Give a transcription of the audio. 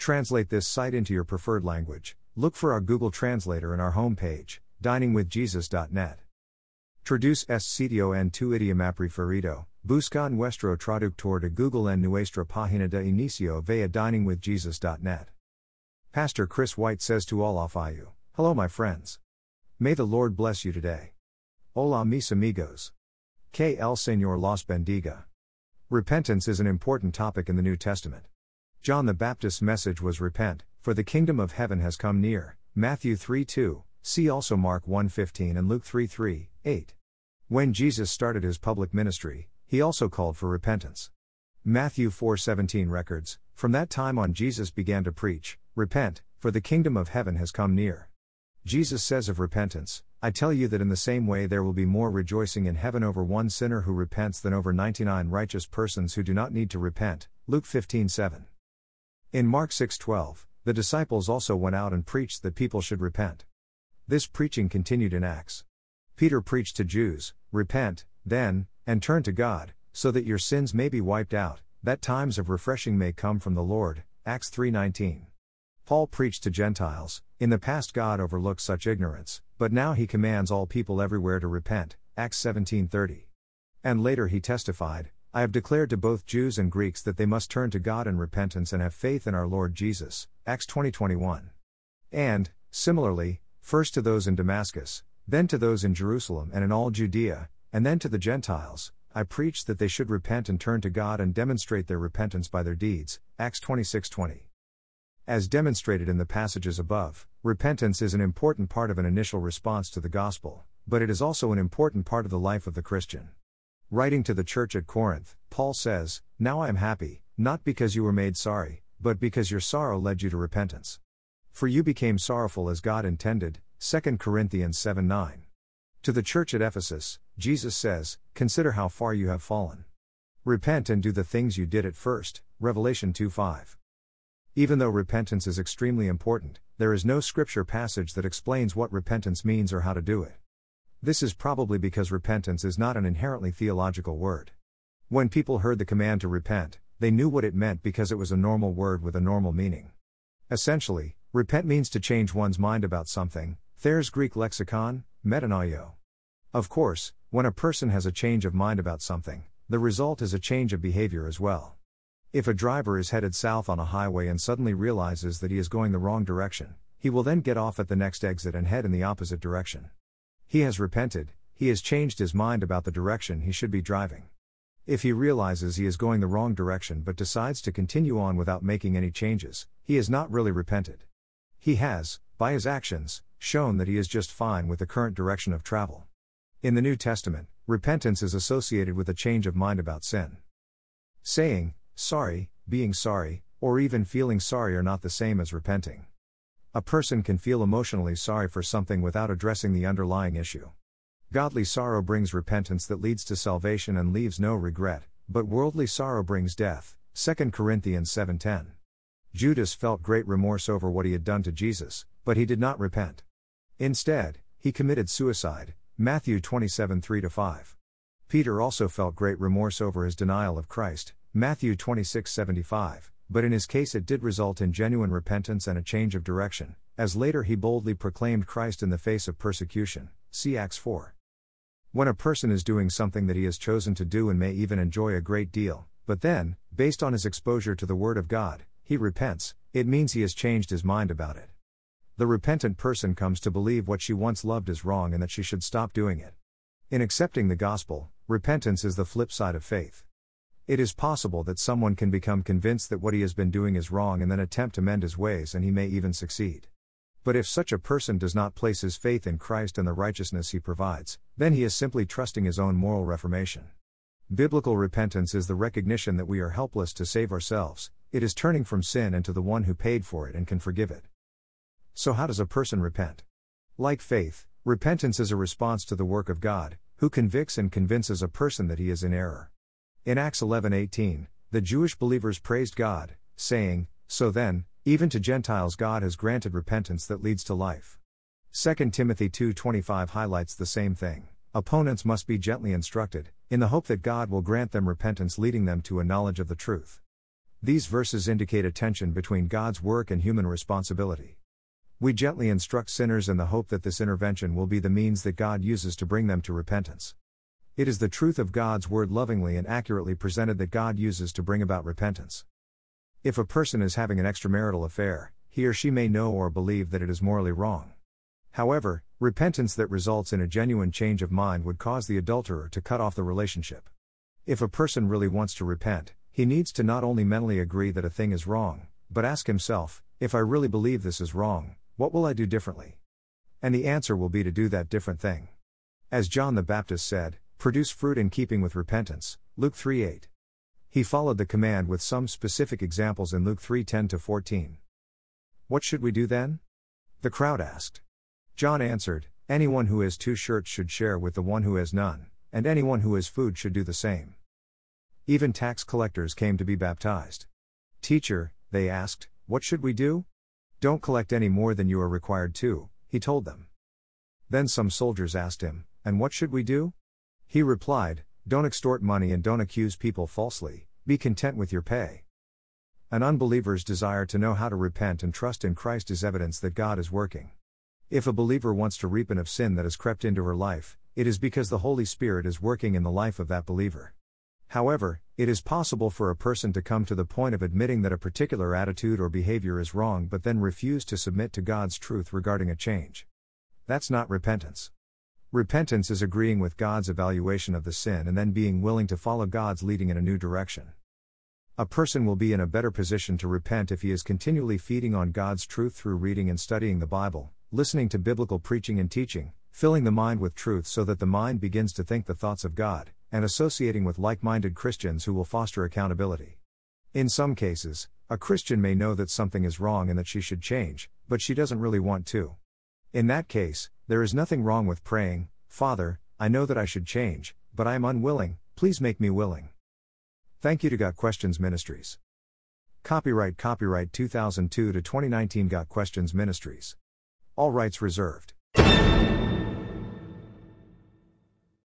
Translate this site into your preferred language. Look for our Google Translator in our homepage, diningwithjesus.net. Traduce este sitio en tu idioma preferido. Busca nuestro traductor de Google en nuestra página de inicio via diningwithjesus.net. Pastor Chris White says to all of you, Hello, my friends. May the Lord bless you today. Hola, mis amigos. Que el Señor los bendiga. Repentance is an important topic in the New Testament. John the Baptist's message was repent, for the kingdom of heaven has come near. Matthew 3 2, see also Mark 1 15 and Luke 3 3, 8. When Jesus started his public ministry, he also called for repentance. Matthew 4:17 records, from that time on Jesus began to preach, repent, for the kingdom of heaven has come near. Jesus says of repentance, I tell you that in the same way there will be more rejoicing in heaven over one sinner who repents than over 99 righteous persons who do not need to repent. Luke 15:7. In Mark 6:12, the disciples also went out and preached that people should repent. This preaching continued in Acts. Peter preached to Jews, repent, then, and turn to God, so that your sins may be wiped out, that times of refreshing may come from the Lord. Acts 3:19. Paul preached to Gentiles. In the past God overlooked such ignorance, but now he commands all people everywhere to repent. Acts 17:30. And later he testified, I have declared to both Jews and Greeks that they must turn to God in repentance and have faith in our Lord Jesus. Acts 20:21. And, similarly, first to those in Damascus, then to those in Jerusalem and in all Judea, and then to the Gentiles, I preached that they should repent and turn to God and demonstrate their repentance by their deeds. Acts 26:20. As demonstrated in the passages above, repentance is an important part of an initial response to the gospel, but it is also an important part of the life of the Christian. Writing to the church at Corinth, Paul says, Now I am happy, not because you were made sorry, but because your sorrow led you to repentance. For you became sorrowful as God intended, 2 Corinthians 7 9. To the church at Ephesus, Jesus says, Consider how far you have fallen. Repent and do the things you did at first, Revelation 2 5. Even though repentance is extremely important, there is no scripture passage that explains what repentance means or how to do it. This is probably because repentance is not an inherently theological word. When people heard the command to repent, they knew what it meant because it was a normal word with a normal meaning. Essentially, repent means to change one's mind about something, Thayer's Greek lexicon, metanoeo. Of course, when a person has a change of mind about something, the result is a change of behavior as well. If a driver is headed south on a highway and suddenly realizes that he is going the wrong direction, he will then get off at the next exit and head in the opposite direction. He has repented, he has changed his mind about the direction he should be driving. If he realizes he is going the wrong direction but decides to continue on without making any changes, he has not really repented. He has, by his actions, shown that he is just fine with the current direction of travel. In the New Testament, repentance is associated with a change of mind about sin. Saying, sorry, being sorry, or even feeling sorry are not the same as repenting. A person can feel emotionally sorry for something without addressing the underlying issue. Godly sorrow brings repentance that leads to salvation and leaves no regret, but worldly sorrow brings death. 2 Corinthians 7:10. Judas felt great remorse over what he had done to Jesus, but he did not repent. Instead, he committed suicide. Matthew 27:3-5. Peter also felt great remorse over his denial of Christ. Matthew 26:75 but in his case it did result in genuine repentance and a change of direction, as later he boldly proclaimed Christ in the face of persecution. See Acts 4. When a person is doing something that he has chosen to do and may even enjoy a great deal, but then, based on his exposure to the Word of God, he repents, it means he has changed his mind about it. The repentant person comes to believe what she once loved is wrong and that she should stop doing it. In accepting the gospel, repentance is the flip side of faith. It is possible that someone can become convinced that what he has been doing is wrong and then attempt to mend his ways and he may even succeed. But if such a person does not place his faith in Christ and the righteousness he provides, then he is simply trusting his own moral reformation. Biblical repentance is the recognition that we are helpless to save ourselves, it is turning from sin and to the one who paid for it and can forgive it. So, how does a person repent? Like faith, repentance is a response to the work of God, who convicts and convinces a person that he is in error. In Acts 11:18, the Jewish believers praised God, saying, "So then, even to Gentiles God has granted repentance that leads to life." 2 Timothy 2:25 highlights the same thing. Opponents must be gently instructed, in the hope that God will grant them repentance leading them to a knowledge of the truth. These verses indicate a tension between God's work and human responsibility. We gently instruct sinners in the hope that this intervention will be the means that God uses to bring them to repentance. It is the truth of God's word lovingly and accurately presented that God uses to bring about repentance. If a person is having an extramarital affair, he or she may know or believe that it is morally wrong. However, repentance that results in a genuine change of mind would cause the adulterer to cut off the relationship. If a person really wants to repent, he needs to not only mentally agree that a thing is wrong, but ask himself, if I really believe this is wrong, what will I do differently? And the answer will be to do that different thing. As John the Baptist said, produce fruit in keeping with repentance, Luke 3 8. He followed the command with some specific examples in Luke 3 10 14. What should we do then? The crowd asked. John answered, Anyone who has two shirts should share with the one who has none, and anyone who has food should do the same. Even tax collectors came to be baptized. Teacher, they asked, what should we do? Don't collect any more than you are required to, he told them. Then some soldiers asked him, And what should we do? He replied, Don't extort money and don't accuse people falsely, be content with your pay. An unbeliever's desire to know how to repent and trust in Christ is evidence that God is working. If a believer wants to repent of sin that has crept into her life, it is because the Holy Spirit is working in the life of that believer. However, it is possible for a person to come to the point of admitting that a particular attitude or behavior is wrong but then refuse to submit to God's truth regarding a change. That's not repentance. Repentance is agreeing with God's evaluation of the sin and then being willing to follow God's leading in a new direction. A person will be in a better position to repent if he is continually feeding on God's truth through reading and studying the Bible, listening to biblical preaching and teaching, filling the mind with truth so that the mind begins to think the thoughts of God, and associating with like minded Christians who will foster accountability. In some cases, a Christian may know that something is wrong and that she should change, but she doesn't really want to. In that case, there is nothing wrong with praying, Father, I know that I should change, but I am unwilling, please make me willing. Thank you to Got Questions Ministries. Copyright Copyright 2002 to 2019 Got Questions Ministries. All rights reserved.